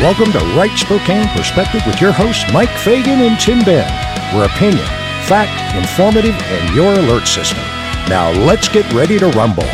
Welcome to Right Spokane Perspective with your hosts, Mike Fagan and Tim Ben. Where opinion, fact, informative, and your alert system. Now let's get ready to rumble.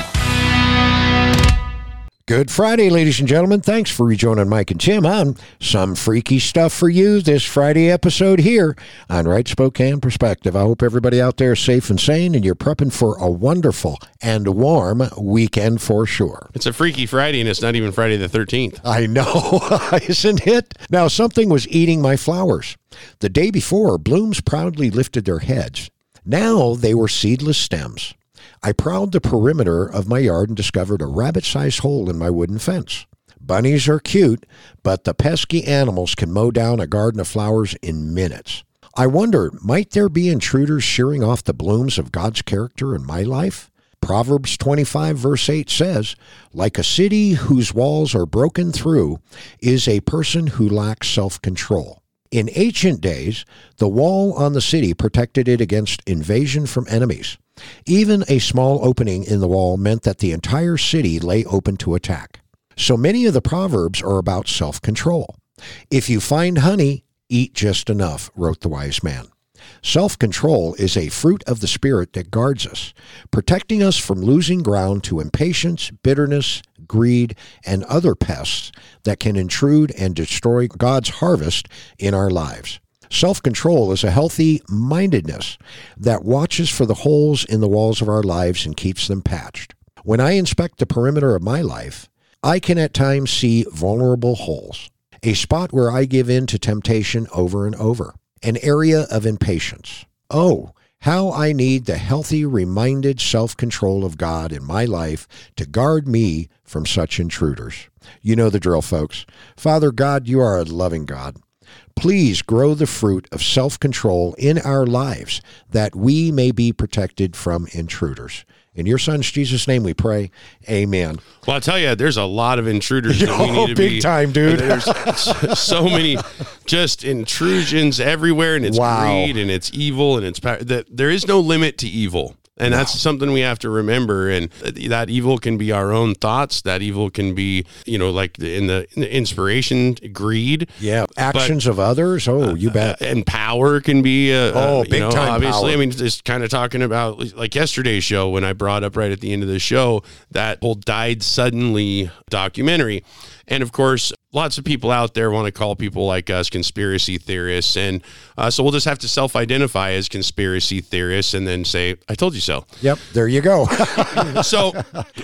Good Friday, ladies and gentlemen. Thanks for rejoining Mike and Tim on some freaky stuff for you this Friday episode here on Right Spokane Perspective. I hope everybody out there is safe and sane and you're prepping for a wonderful and warm weekend for sure. It's a freaky Friday and it's not even Friday the 13th. I know, isn't it? Now, something was eating my flowers. The day before, blooms proudly lifted their heads. Now they were seedless stems. I prowled the perimeter of my yard and discovered a rabbit sized hole in my wooden fence. Bunnies are cute, but the pesky animals can mow down a garden of flowers in minutes. I wonder, might there be intruders shearing off the blooms of God's character in my life? Proverbs 25, verse 8 says, Like a city whose walls are broken through is a person who lacks self control. In ancient days, the wall on the city protected it against invasion from enemies. Even a small opening in the wall meant that the entire city lay open to attack. So many of the Proverbs are about self control. If you find honey, eat just enough, wrote the wise man. Self control is a fruit of the Spirit that guards us, protecting us from losing ground to impatience, bitterness, greed, and other pests that can intrude and destroy God's harvest in our lives. Self control is a healthy mindedness that watches for the holes in the walls of our lives and keeps them patched. When I inspect the perimeter of my life, I can at times see vulnerable holes, a spot where I give in to temptation over and over, an area of impatience. Oh, how I need the healthy, reminded self control of God in my life to guard me from such intruders. You know the drill, folks. Father God, you are a loving God. Please grow the fruit of self control in our lives that we may be protected from intruders. In your son's Jesus' name we pray. Amen. Well, I'll tell you, there's a lot of intruders that we Oh, need to big be. time, dude. There's so many just intrusions everywhere, and it's Wow. greed and it's evil and it's power. That there is no limit to evil. And that's something we have to remember. And that evil can be our own thoughts. That evil can be, you know, like in the, in the inspiration, greed. Yeah. Actions of others. Oh, you bet. and power can be uh, Oh, uh, big know, time obviously power. i mean just kind of talking about like yesterday's show when i brought up right at the end of the show that whole died suddenly documentary and of course lots of people out there want to call people like us conspiracy theorists and uh, so we'll just have to self-identify as conspiracy theorists and then say i told you so Yep. There you go. so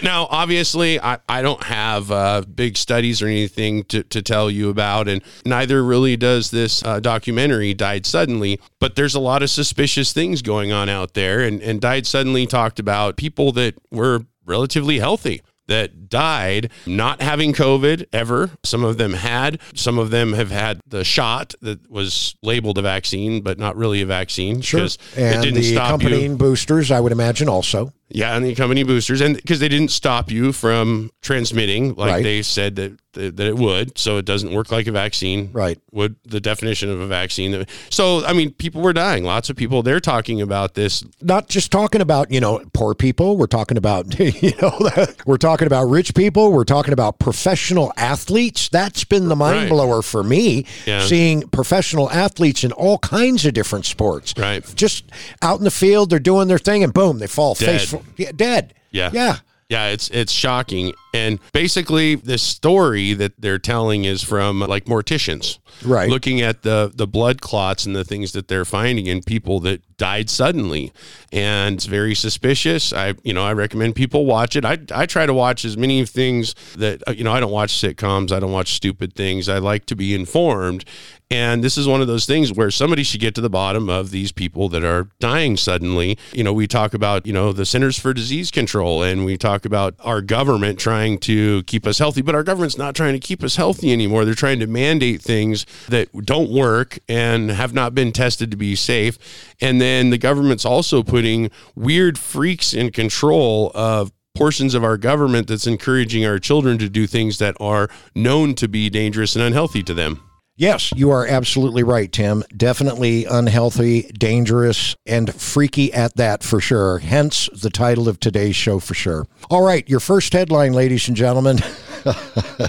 now obviously I, I don't have uh, big studies or anything to, to tell you about and neither really does this uh, documentary died suddenly but there's a lot of suspicious things going on out there and, and died suddenly talked about people that were relatively healthy that died not having COVID ever. Some of them had. Some of them have had the shot that was labeled a vaccine, but not really a vaccine. Sure. And the you. accompanying boosters, I would imagine also. Yeah, and the company boosters, and because they didn't stop you from transmitting, like Right. they said that that it would, so it doesn't work like a vaccine. Right. Would the definition of a vaccine? Uh, so I mean, people were dying. Lots of people. They're talking about this. Not just talking about, you know, poor people. We're talking about, you know, we're talking about rich people. We're talking about professional athletes. That's been the mind Right. blower for me, Yeah. seeing professional athletes in all kinds of different sports. Right. Just out in the field, they're doing their thing and boom, they fall Dead. face, yeah, dead. Yeah. Yeah. Yeah, it's it's shocking. And basically, this story that they're telling is from like morticians, Right. Looking at the the blood clots and the things that they're finding in people that died suddenly, and it's very suspicious. I you know I recommend people watch it. I I try to watch as many things that uh, you know I don't watch sitcoms. I don't watch stupid things. I like to be informed. And this is one of those things where somebody should get to the bottom of these people that are dying suddenly. You know, we talk about, you know, the Centers for Disease Control and we talk about our government trying to keep us healthy, but our government's not trying to keep us healthy anymore. They're trying to mandate things that don't work and have not been tested to be safe. And then the government's also putting weird freaks in control of portions of our government that's encouraging our children to do things that are known to be dangerous and unhealthy to them. Yes, you are absolutely right, Tim. Definitely unhealthy, dangerous, and freaky at that for sure. Hence the title of today's show for sure. All right, your first headline, ladies and gentlemen.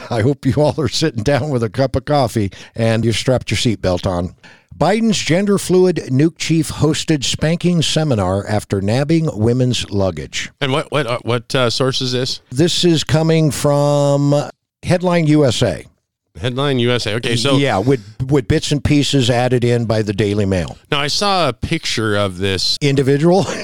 I hope you all are sitting down with a cup of coffee and you've strapped your seatbelt on. Biden's gender fluid nuke chief hosted spanking seminar after nabbing women's luggage. And what what uh, what uh, source is this? This is coming from Headline USA. Headline USA. Okay, so yeah, with with bits and pieces added in by the Daily Mail. now I saw a picture of this. Individual.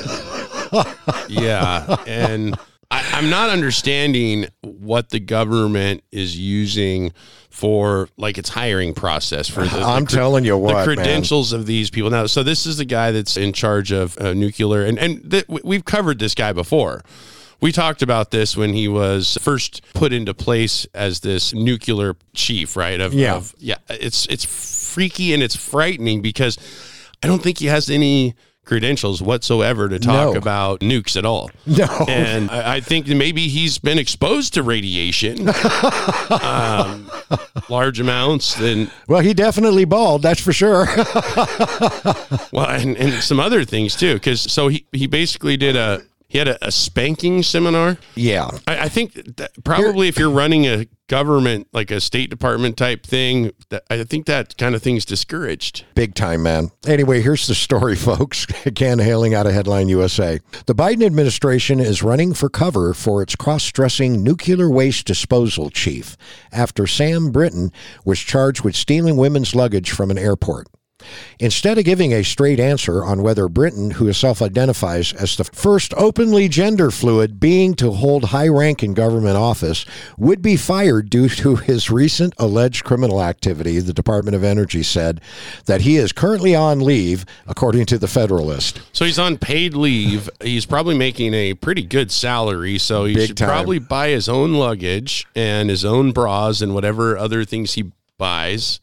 Yeah, and I, I'm not understanding what the government is using for like its hiring process for the, I'm the telling you what, the man. credentials of these people. Now, so this is the guy that's in charge of uh, nuclear, and and th- we've covered this guy before. We talked about this when he was first put into place as this nuclear chief, right? Of, Yeah. of- yeah. It's it's freaky and it's frightening because I don't think he has any credentials whatsoever to talk No. about nukes at all. No. And I, I think maybe he's been exposed to radiation, um, large amounts, and Well, he definitely bald, that's for sure. well, and, and some other things too. Because so he he basically did a he had a, a spanking seminar. yeah. I, I think that probably if you're running a government like a State Department type thing, that I think that kind of thing's discouraged. Big time, man. Anyway, here's the story, folks. Again, hailing out of Headline USA. The Biden administration is running for cover for its cross dressing nuclear waste disposal chief after Sam Brinton was charged with stealing women's luggage from an airport. Instead of giving a straight answer on whether Brinton, who self identifies as the first openly gender fluid being to hold high rank in government office, would be fired due to his recent alleged criminal activity, the Department of Energy said that he is currently on leave, according to the Federalist. So he's on paid leave. He's probably making a pretty good salary, so he Big should time. probably buy his own luggage and his own bras and whatever other things he buys.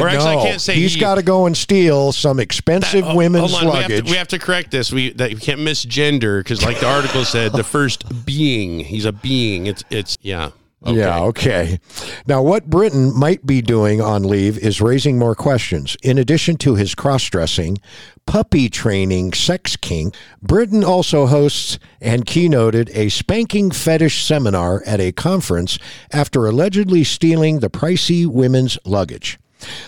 But or actually, no, I can't say he's he- got to go and steal some expensive Oh, women's on, we have, luggage. to, we have to correct this. We that we can't misgender because, like the article said, the first being. He's a being. It's it's yeah. Okay. Yeah, okay. Now, what Brinton might be doing on leave is raising more questions. In addition to his cross dressing, puppy training sex kink, Brinton also hosts and keynoted a spanking fetish seminar at a conference after allegedly stealing the pricey women's luggage.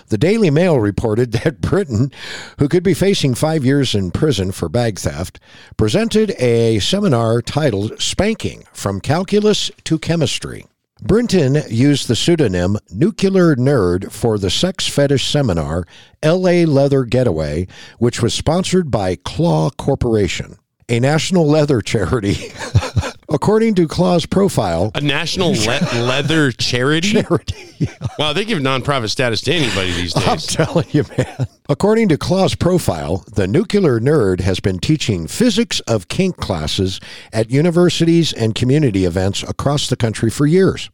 The Daily Mail reported that Brinton, who could be facing five years in prison for bag theft, presented a seminar titled Spanking From Calculus to Chemistry. Brinton used the pseudonym Nuclear Nerd for the sex fetish seminar LA Leather Getaway, which was sponsored by Claw Corporation, a national leather charity. According to Claw's profile, A national le- leather charity. charity Wow, they give nonprofit status to anybody these days. I'm telling you, man. According to Claw's profile, the nuclear nerd has been teaching physics of kink classes at universities and community events across the country for years.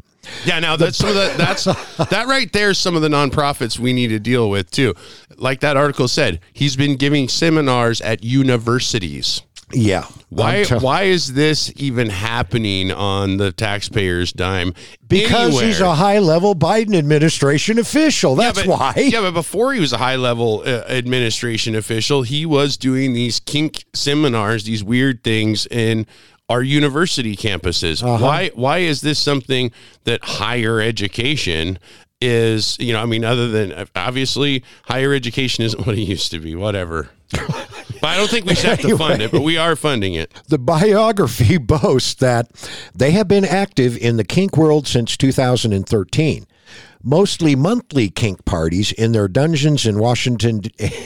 Yeah, now that's some of the that's that right there is some of the nonprofits we need to deal with too. Like that article said, he's been giving seminars at universities. Yeah. Why I'm why is this even happening on the taxpayers' dime? Because he's a high level Biden administration official. That's but, why. Yeah, but before he was a high level uh, administration official, he was doing these kink seminars, these weird things in our university campuses. Uh-huh. Why why is this something that higher education is, you know, I mean other than obviously higher education isn't what it used to be, whatever. but I don't think we should have to fund it, but we are funding it. The biography boasts that they have been active in the kink world since 2013. Mostly monthly kink parties in their dungeons in Washington,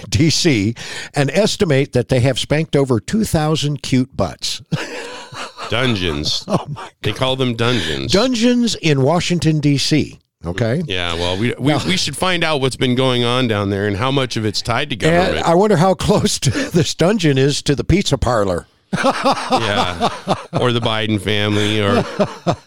D.C., and estimate that they have spanked over 2,000 cute butts. Dungeons. oh my They call them dungeons. Dungeons in Washington, D.C., okay? yeah, well, we, we, we should find out what's been going on down there and how much of it's tied to government. I wonder how close this dungeon is to the pizza parlor. yeah, or the Biden family, or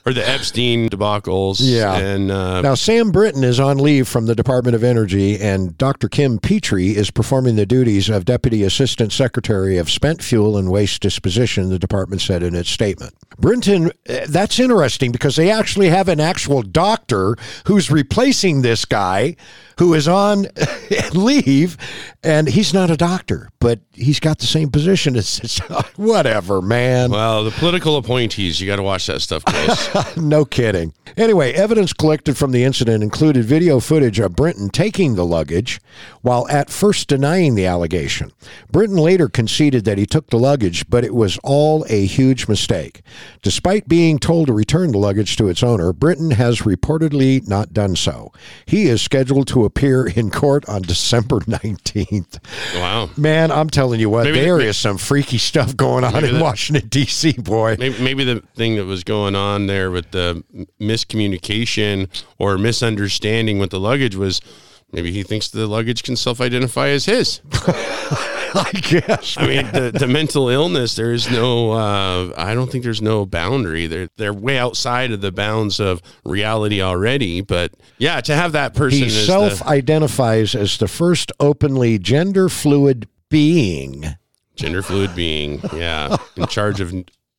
or the Epstein debacles. Yeah. and uh, Now, Sam Brinton is on leave from the Department of Energy, and Dr. Kim Petry is performing the duties of Deputy Assistant Secretary of Spent Fuel and Waste Disposition, the department said in its statement. Brinton, uh, that's interesting because they actually have an actual doctor who's replacing this guy who is on leave, and he's not a doctor, but he's got the same position as whatever, man. Well, the political appointees, you got to watch that stuff close. no kidding. Anyway, evidence collected from the incident included video footage of Brinton taking the luggage while at first denying the allegation. Brinton later conceded that he took the luggage, but it was all a huge mistake. Despite being told to return the luggage to its owner, Brinton has reportedly not done so. He is scheduled to appear in court on December 19th. Wow. Man, I'm telling you what, Maybe there the- is some freaky stuff going on in the- Washington, D.C., boy. Maybe, maybe the thing that was going on there with the miscommunication or misunderstanding with the luggage was maybe he thinks the luggage can self-identify as his. I guess. I mean, the, the mental illness, there is no, uh, I don't think there's no boundary. They're, they're way outside of the bounds of reality already. But yeah, to have that person He as self the identifies as the first openly gender fluid being. Gender fluid being, yeah, in charge of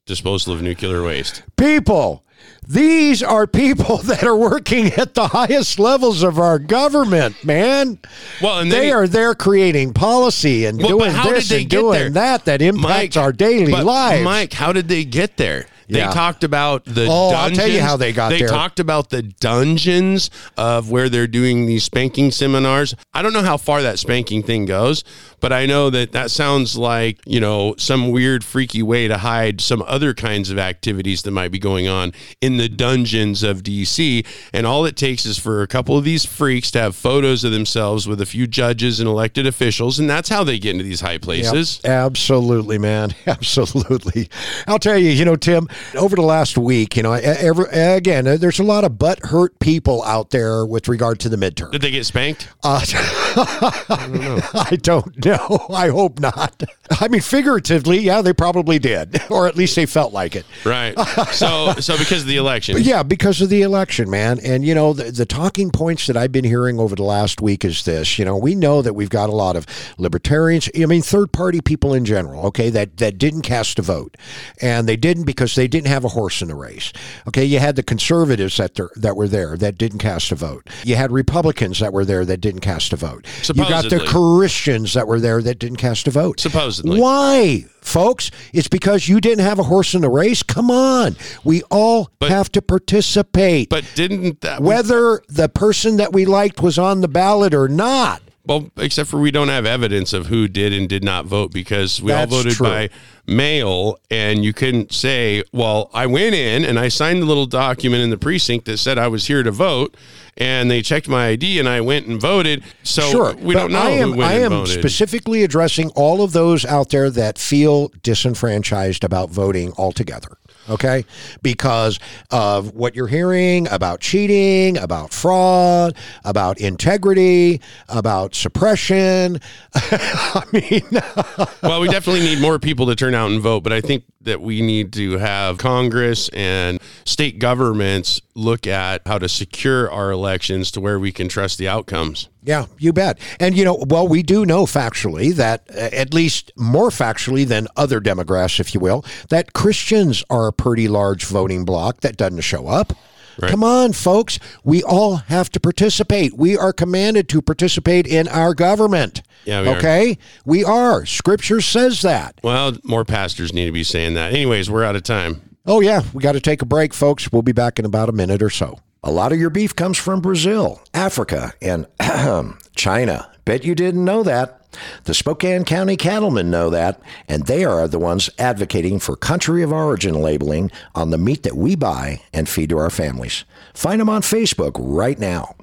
disposal of nuclear waste. People, these are people that are working at the highest levels of our government, man. Well, and then they are there creating policy and Well, doing how did this they and get doing there? that that impacts our daily lives. Mike, how did they get there? They Yeah. talked about the Oh, I'll tell you how they got they there. talked about the dungeons of where they're doing these spanking seminars. I don't know how far that spanking thing goes, but I know that that sounds like, you know, some weird freaky way to hide some other kinds of activities that might be going on in the dungeons of DC. And all it takes is for a couple of these freaks to have photos of themselves with a few judges and elected officials, and that's how they get into these high places. Yep, absolutely, man. Absolutely. I'll tell you, you know, Tim, over the last week, you know, every, again, there's a lot of butt hurt people out there with regard to the midterm. Did they get spanked? Uh, I don't know. I hope not. I mean, figuratively, yeah, they probably did, or at least they felt like it. Right. So so because of the election. Yeah, because of the election, man. And, you know, the, the talking points that I've been hearing over the last week is this. You know, we know that we've got a lot of libertarians, I mean, third party people in general, okay, that, that didn't cast a vote. And they didn't because they didn't have a horse in the race. Okay, you had the conservatives that, there, that were there that didn't cast a vote. You had Republicans that were there that didn't cast a vote. You got the Christians that were there that didn't cast a vote. Supposedly. Why, folks? It's because you didn't have a horse in the race? Come on. We all But- have to participate. But didn't that whether the person that we liked was on the ballot or not. Well except for we don't have evidence of who did and did not vote because we That's all voted true. by mail and you couldn't say, well, I went in and I signed the little document in the precinct that said I was here to vote and they checked my ID and I went and voted. So Sure. we don't know I am, who went I am specifically addressing all of those out there that feel disenfranchised about voting altogether. Okay? Because of what you're hearing about cheating, about fraud, about integrity, about suppression. I mean, well, we definitely need more people to turn out and vote, but I think that we need to have Congress and state governments look at how to secure our elections to where we can trust the outcomes. Yeah, you bet. And you know, well, we do know factually that, uh, at least more factually than other demographics, if you will, that Christians are a pretty large voting bloc that doesn't show up. Come on, folks. We all have to participate. We are commanded to participate in our government. Yeah, we are. okay? We are. Scripture says that. Well, more pastors need to be saying that. Anyways, we're out of time. Oh, yeah, we got to take a break, folks. We'll be back in about a minute or so. A lot of your beef comes from Brazil, Africa, and China. Bet you didn't know that. The Spokane County cattlemen know that, and they are the ones advocating for country of origin labeling on the meat that we buy and feed to our families. Find them on Facebook right now.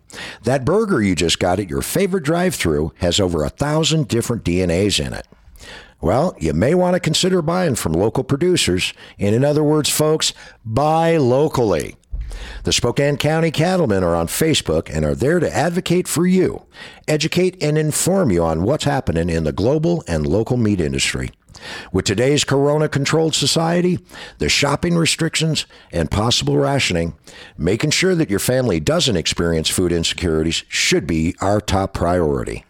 That burger you just got at your favorite drive through has over a thousand different DNAs in it. Well, you may want to consider buying from local producers. And in other words, folks, buy locally. The Spokane County Cattlemen are on Facebook and are there to advocate for you, educate, and inform you on what's happening in the global and local meat industry. With today's corona controlled society, the shopping restrictions, and possible rationing, making sure that your family doesn't experience food insecurities should be our top priority.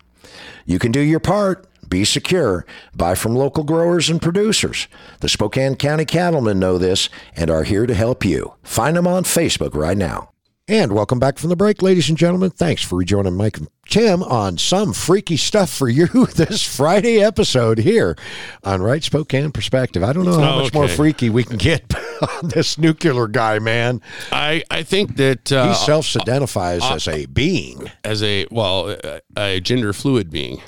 You can do your part. Be secure. Buy from local growers and producers. The Spokane County cattlemen know this and are here to help you. Find them on Facebook right now. And welcome back from the break, ladies and gentlemen. Thanks for rejoining Mike and Tim on some freaky stuff for you this Friday episode here on Right Spokane Perspective. I don't know how much more freaky we can get on this nuclear guy, man. I, I think that uh, He self identifies as a being. as a well a, a gender fluid being.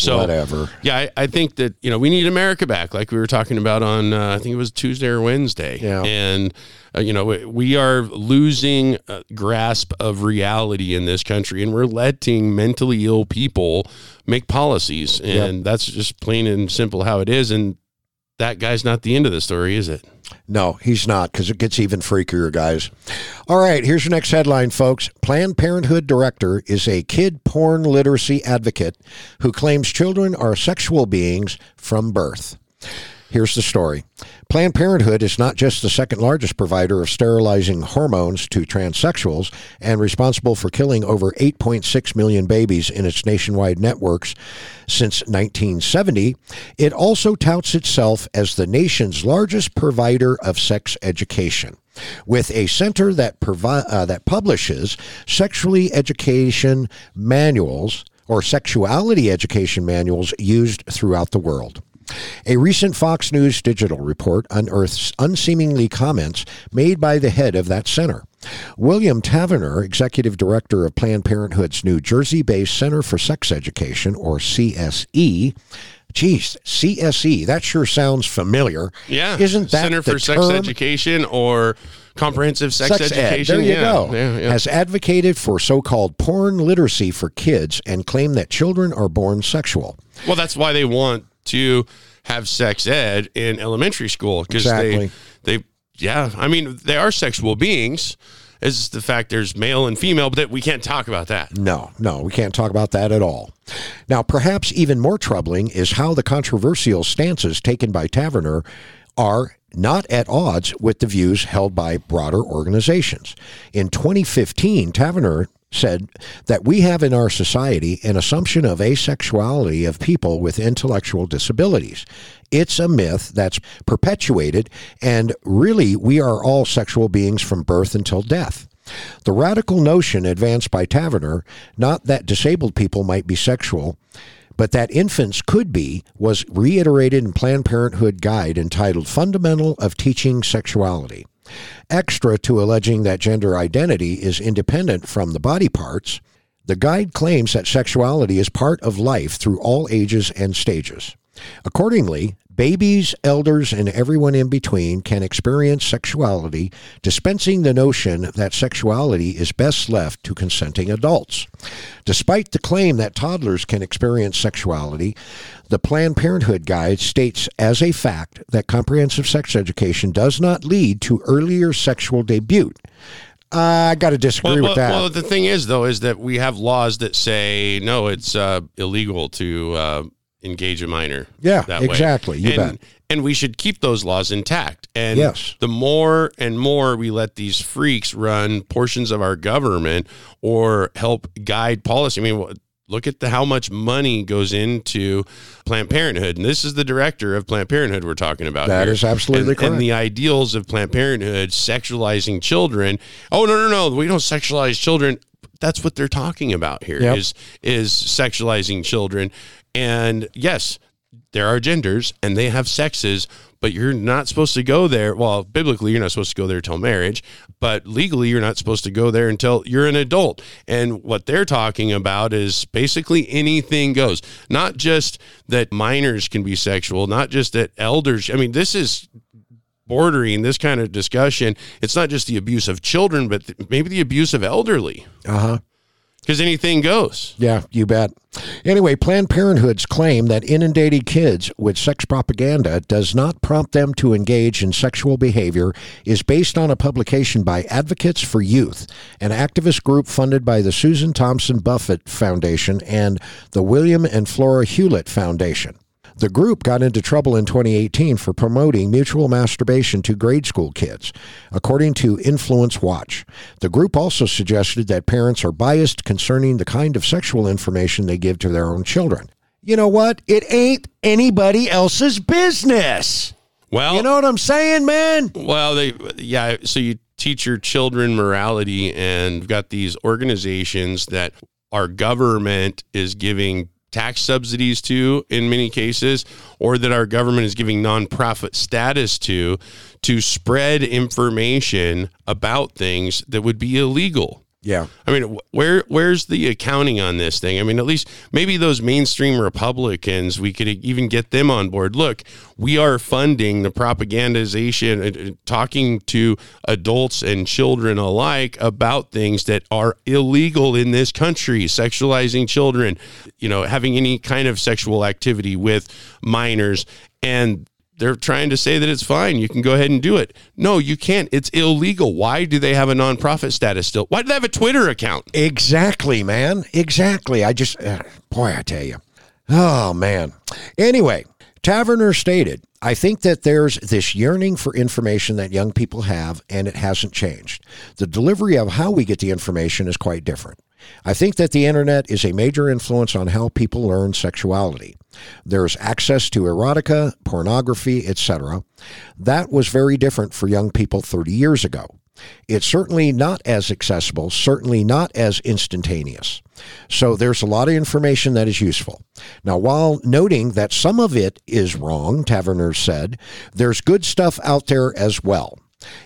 So Whatever. Yeah, I, I think that you know we need America back, like we were talking about on uh, I think it was Tuesday or Wednesday. Yeah. and uh, you know we, we are losing uh, grasp of reality in this country, and we're letting mentally ill people make policies, and that's just plain and simple how it is. And that guy's not the end of the story, is it? No, he's not, because it gets even freakier, guys. All right, here's your next headline, folks. Planned Parenthood director is a kid porn literacy advocate who claims children are sexual beings from birth. Here's the story. Planned Parenthood is not just the second largest provider of sterilizing hormones to transsexuals and responsible for killing over 8.6 million babies in its nationwide networks since 1970. It also touts itself as the nation's largest provider of sex education. With a center that provi- uh, that publishes sexually education manuals or sexuality education manuals used throughout the world. A recent Fox News digital report unearths unseemingly comments made by the head of that center. William Taverner, executive director of Planned Parenthood's New Jersey based Center for Sex Education, or CSE, Geez, CSE, that sure sounds familiar. Yeah, Isn't that Center for Sex term? Education or Comprehensive Sex, Sex ed. Education? There you yeah. go. Yeah, yeah. Has advocated for so called porn literacy for kids and claimed that children are born sexual. Well, that's why they want to have sex ed in elementary school because Exactly. they they yeah. I mean, they are sexual beings. Is the fact there's male and female, but that we can't talk about that. No, no, we can't talk about that at all. Now, perhaps even more troubling is how the controversial stances taken by Taverner are not at odds with the views held by broader organizations. In 2015, Taverner said that we have in our society an assumption of asexuality of people with intellectual disabilities. It's a myth that's perpetuated, and really, we are all sexual beings from birth until death. The radical notion advanced by Taverner, not that disabled people might be sexual, but that infants could be, was reiterated in Planned Parenthood guide entitled Fundamental of Teaching Sexuality. Extra to alleging that gender identity is independent from the body parts, the guide claims that sexuality is part of life through all ages and stages. Accordingly, babies, elders, and everyone in between can experience sexuality, dispensing the notion that sexuality is best left to consenting adults. Despite the claim that toddlers can experience sexuality, the Planned Parenthood Guide states as a fact that comprehensive sex education does not lead to earlier sexual debut. I got to disagree Well, with well, that. well, the thing is, though, is that we have laws that say no, it's uh, illegal to uh, engage a minor. Yeah, that way. exactly. You and, bet. And we should keep those laws intact. And Yes. the more and more we let these freaks run portions of our government or help guide policy. I mean, look at the, how much money goes into Planned Parenthood, and this is the director of Planned Parenthood we're talking about. That here. is absolutely and, correct. And the ideals of Planned Parenthood sexualizing children. Oh no, no, no, we don't sexualize children. That's what they're talking about here. Is Yep. is sexualizing children. And yes, there are genders and they have sexes, but you're not supposed to go there. Well, biblically, you're not supposed to go there till marriage, but legally, you're not supposed to go there until you're an adult. And what they're talking about is basically anything goes, not just that minors can be sexual, not just that elders. I mean, this is bordering this kind of discussion. It's not just the abuse of children, but th- maybe the abuse of elderly Uh huh. Because anything goes. Yeah, you bet. Anyway, Planned Parenthood's claim that inundating kids with sex propaganda does not prompt them to engage in sexual behavior is based on a publication by Advocates for Youth, an activist group funded by the Susan Thompson Buffett Foundation and the William and Flora Hewlett Foundation. The group got into trouble in 2018 for promoting mutual masturbation to grade school kids, according to Influence Watch. The group also suggested that parents are biased concerning the kind of sexual information they give to their own children. you know what? It ain't anybody else's business. Well, You know what I'm saying, man? Well, they yeah. So you teach your children morality, and got these organizations that our government is giving tax subsidies to in many cases, or that our government is giving nonprofit status to, to spread information about things that would be illegal. Yeah. I mean, where where's the accounting on this thing? I mean, at least maybe those mainstream Republicans, we could even get them on board. Look, we are funding the propagandization, uh, uh, talking to adults and children alike about things that are illegal in this country, sexualizing children, you know, having any kind of sexual activity with minors, and they're trying to say that it's fine. You can go ahead and do it. No, you can't. It's illegal. Why do they have a nonprofit status still? Why do they have a Twitter account? Exactly, man. Exactly. I just, uh, boy, I tell you. Oh, man. Anyway, Taverner stated, I think that there's this yearning for information that young people have, and it hasn't changed. The delivery of how we get the information is quite different. I think that the internet is a major influence on how people learn sexuality. There's access to erotica, pornography, etc. That was very different for young people 30 years ago. It's certainly not as accessible, certainly not as instantaneous. So there's a lot of information that is useful. Now, while noting that some of it is wrong, Taverner said, there's good stuff out there as well.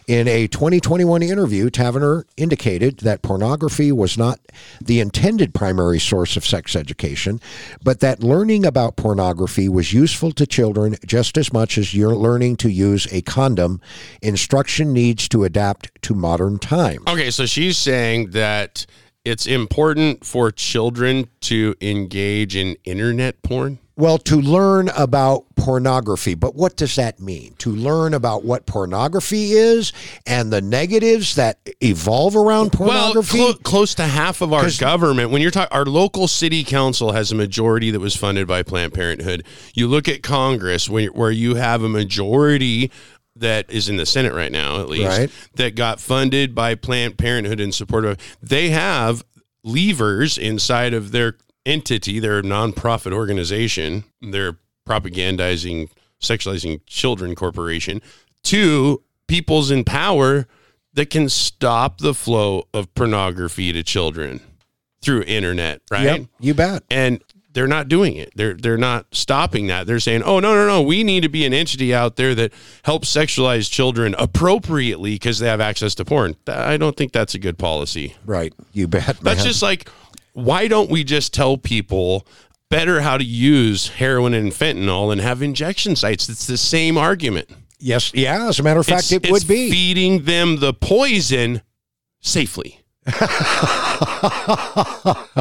In a 2021 interview, Taverner indicated that pornography was not the intended primary source of sex education, but that learning about pornography was useful to children just as much as you're learning to use a condom. Instruction needs to adapt to modern times. Okay, so she's saying that it's important for children to engage in internet porn. Well, to learn about pornography, but what does that mean? To learn about what pornography is and the negatives that evolve around pornography? Well, clo- close to half of our government, when you're talking, our local city council has a majority that was funded by Planned Parenthood. You look at Congress, where, where you have a majority that is in the Senate right now, at least, Right. that got funded by Planned Parenthood in support of. They have levers inside of their entity, their nonprofit organization, their propagandizing, sexualizing children corporation, to peoples in power that can stop the flow of pornography to children through internet, right? Yep, you bet. And they're not doing it. They're they're not stopping that. They're saying, "Oh no, no, no! We need to be an entity out there that helps sexualize children appropriately because they have access to porn." I don't think that's a good policy. Right. You bet. That's just like, why don't we just tell people better how to use heroin and fentanyl and have injection sites? It's the same argument. Yes. Yeah. As a matter of fact, It's- it it's would be. feeding them the poison safely.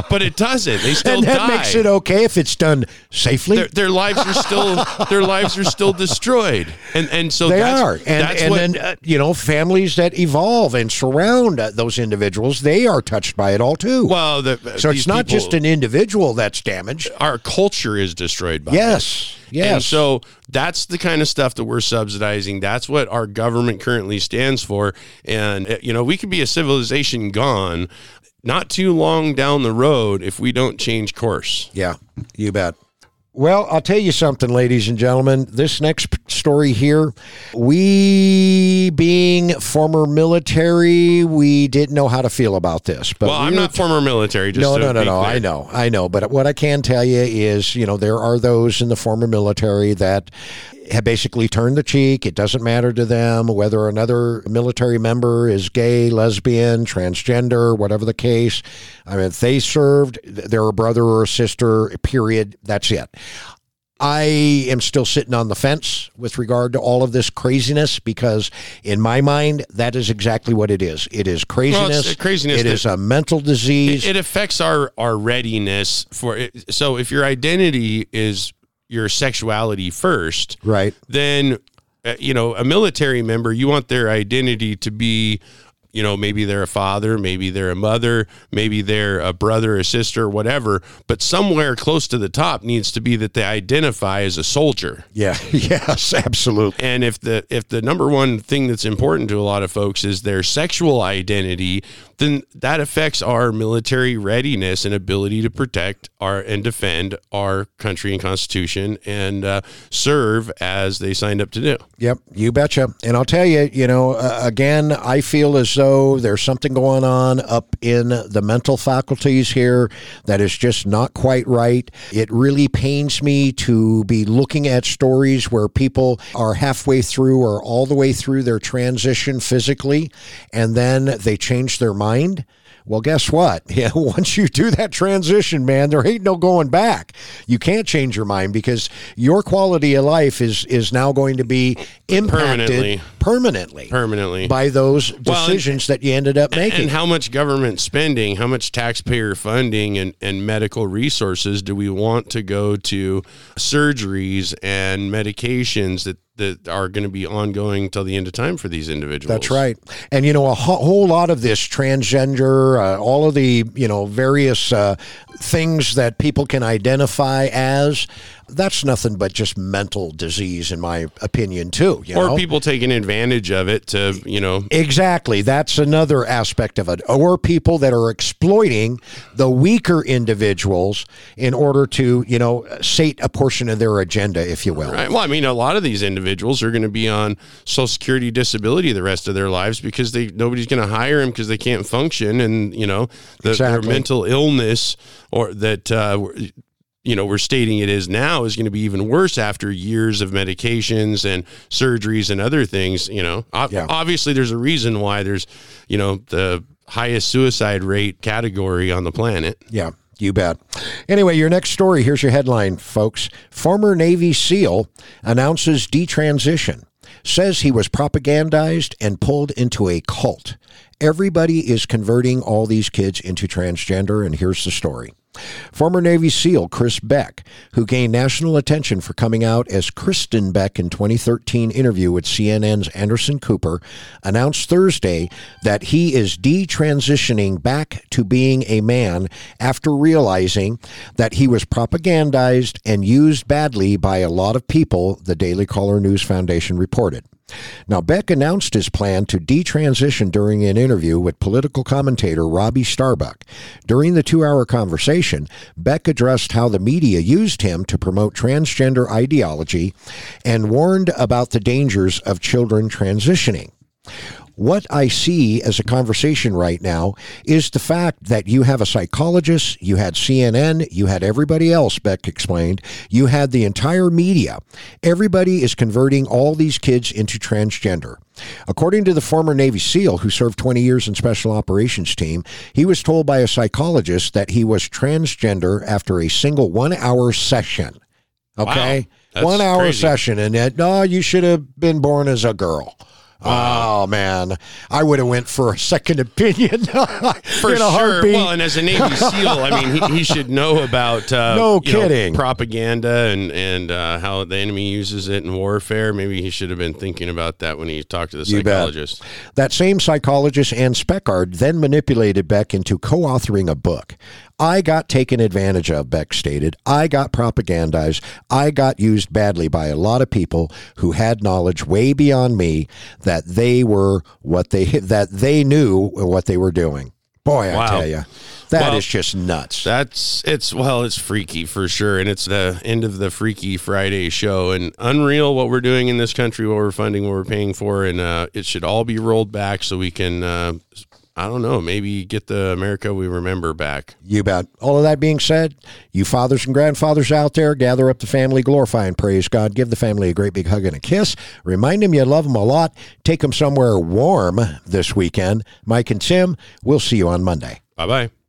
but it doesn't. They still and that die. makes it okay if it's done safely. their, their lives are still their lives are still destroyed, and and so they that's, are, and that's and what, then uh, you know families that evolve and surround uh, those individuals, they are touched by it all too. well, the, so it's not just an individual that's damaged. our culture is destroyed by it. Yes. And so that's the kind of stuff that we're subsidizing. That's what our government currently stands for. And, uh, you know, we could be a civilization gone not too long down the road if we don't change course. Yeah, you bet. Well, I'll tell you something, ladies and gentlemen. This next story here, we being former military, we didn't know how to feel about this. But Well, I'm not former military. Just no, no, no, no. clear. I know, I know. But what I can tell you is, you know, there are those in the former military that have basically turned the cheek. It doesn't matter to them whether another military member is gay, lesbian, transgender, whatever the case. I mean, if they served, they're a brother or a sister, period. That's it. I am still sitting on the fence with regard to all of this craziness because, in my mind, that is exactly what it is. It is craziness. uh, craziness It is a mental disease. It affects our our readiness for it. So if your identity is your sexuality first, right. then uh, you know a military member you want their identity to be you know, maybe they're a father, maybe they're a mother, maybe they're a brother, a sister, whatever. But somewhere close to the top needs to be that they identify as a soldier. Yeah. Yes, absolutely. And if the if the number one thing that's important to a lot of folks is their sexual identity, then that affects our military readiness and ability to protect our and defend our country and constitution and uh, serve as they signed up to do. Yep, you betcha. And I'll tell you, you know, uh, again, I feel as though there's something going on up in the mental faculties here that is just not quite right. It really pains me to be looking at stories where people are halfway through or all the way through their transition physically, and then they change their mind. Well, guess what? Yeah, once you do that transition, man, there ain't no going back. You can't change your mind because your quality of life is is now going to be impacted Permanently. permanently, Permanently. by those Well, and- decisions that you ended up making. And how much government spending, how much taxpayer funding and, and medical resources do we want to go to surgeries and medications that, that are going to be ongoing till the end of time for these individuals? That's right. And, you know, a ho- whole lot of this transgender, uh, all of the, you know, various uh, things that people can identify as, that's nothing but just mental disease, in my opinion, too. You Or know? people taking advantage of it to, you know, Exactly. That's another aspect of it. Or people that are exploiting the weaker individuals in order to, you know, sate a portion of their agenda, if you will. Right. Well, I mean, a lot of these individuals are going to be on Social Security disability the rest of their lives because they nobody's going to hire them because they can't function, and you know, the, their mental illness or that. Uh, you know, we're stating it is now is going to be even worse after years of medications and surgeries and other things. You know, Yeah. obviously there's a reason why there's, you know, the highest suicide rate category on the planet. Yeah, you bet. Anyway, your next story here's your headline, folks. Former Navy SEAL announces detransition, says he was propagandized and pulled into a cult. Everybody is converting all these kids into transgender, and here's the story. Former Navy SEAL Chris Beck, who gained national attention for coming out as Kristin Beck in 2013 interview with CNN's Anderson Cooper, announced Thursday that he is detransitioning back to being a man after realizing that he was propagandized and used badly by a lot of people, the Daily Caller News Foundation reported. Now, Beck announced his plan to detransition during an interview with political commentator Robbie Starbuck. During the two hour conversation, Beck addressed how the media used him to promote transgender ideology and warned about the dangers of children transitioning. What I see as a conversation right now is the fact that you have a psychologist, you had CNN, you had everybody else, Beck explained, you had the entire media. Everybody is converting all these kids into transgender. According to the former Navy SEAL who served 20 years in Special Operations Team, he was told by a psychologist that he was transgender after a single one hour session. Okay? That's one hour crazy. session, and that, no, you should have been born as a girl. Oh man, I would have went for a second opinion For in a sure. Well, and as a Navy SEAL, I mean, he, he should know about uh, No you know, kidding. propaganda and and uh, how the enemy uses it in warfare. Maybe he should have been thinking about that when he talked to the psychologist. That same psychologist Anne Speckhard then manipulated Beck into co authoring a book. I got taken advantage of, Beck stated. I got propagandized. I got used badly by a lot of people who had knowledge way beyond me that they were what they that they knew what they were doing. Boy, I Wow. tell you, that is Well, just nuts. That's it's well, it's freaky for sure, and it's the end of the Freaky Friday show, and unreal what we're doing in this country, what we're funding, what we're paying for, and uh, it should all be rolled back so we can. Uh, I don't know, maybe get the America we remember back. You bet. All of that being said, you fathers and grandfathers out there, gather up the family, glorify and praise God. Give the family a great big hug and a kiss. Remind them you love them a lot. Take them somewhere warm this weekend. Mike and Tim, we'll see you on Monday. Bye bye.